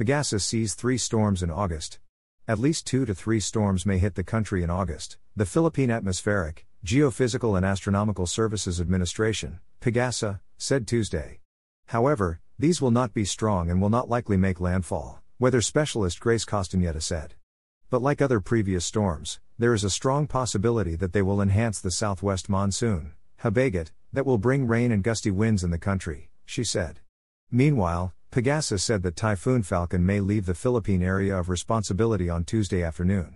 Pagasa sees three storms in August. At least two to three storms may hit the country in August, the Philippine Atmospheric, Geophysical and Astronomical Services Administration, PAGASA, said Tuesday. However, these will not be strong and will not likely make landfall, weather specialist Grace Castañeda said. But like other previous storms, there is a strong possibility that they will enhance the southwest monsoon, Habagat, that will bring rain and gusty winds in the country, she said. Meanwhile, Pagasa said that Typhoon Falcon may leave the Philippine area of responsibility on Tuesday afternoon.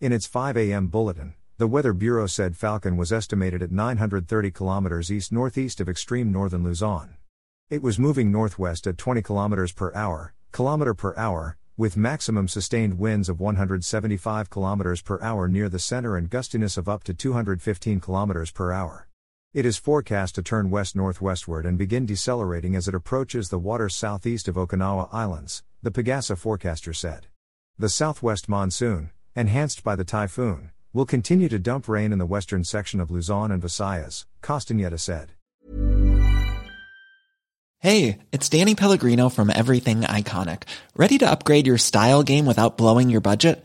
In its 5 a.m. bulletin, the Weather Bureau said Falcon was estimated at 930 kilometers east northeast of extreme northern Luzon. It was moving northwest at 20 kilometers per hour, kilometer per hour, with maximum sustained winds of 175 kilometers per hour near the center and gustiness of up to 215 kilometers per hour. It is forecast to turn west northwestward and begin decelerating as it approaches the waters southeast of Okinawa Islands, the Pagasa forecaster said. The southwest monsoon, enhanced by the typhoon, will continue to dump rain in the western section of Luzon and Visayas, Castañeda said. Hey, it's Danny Pellegrino from Everything Iconic. Ready to upgrade your style game without blowing your budget?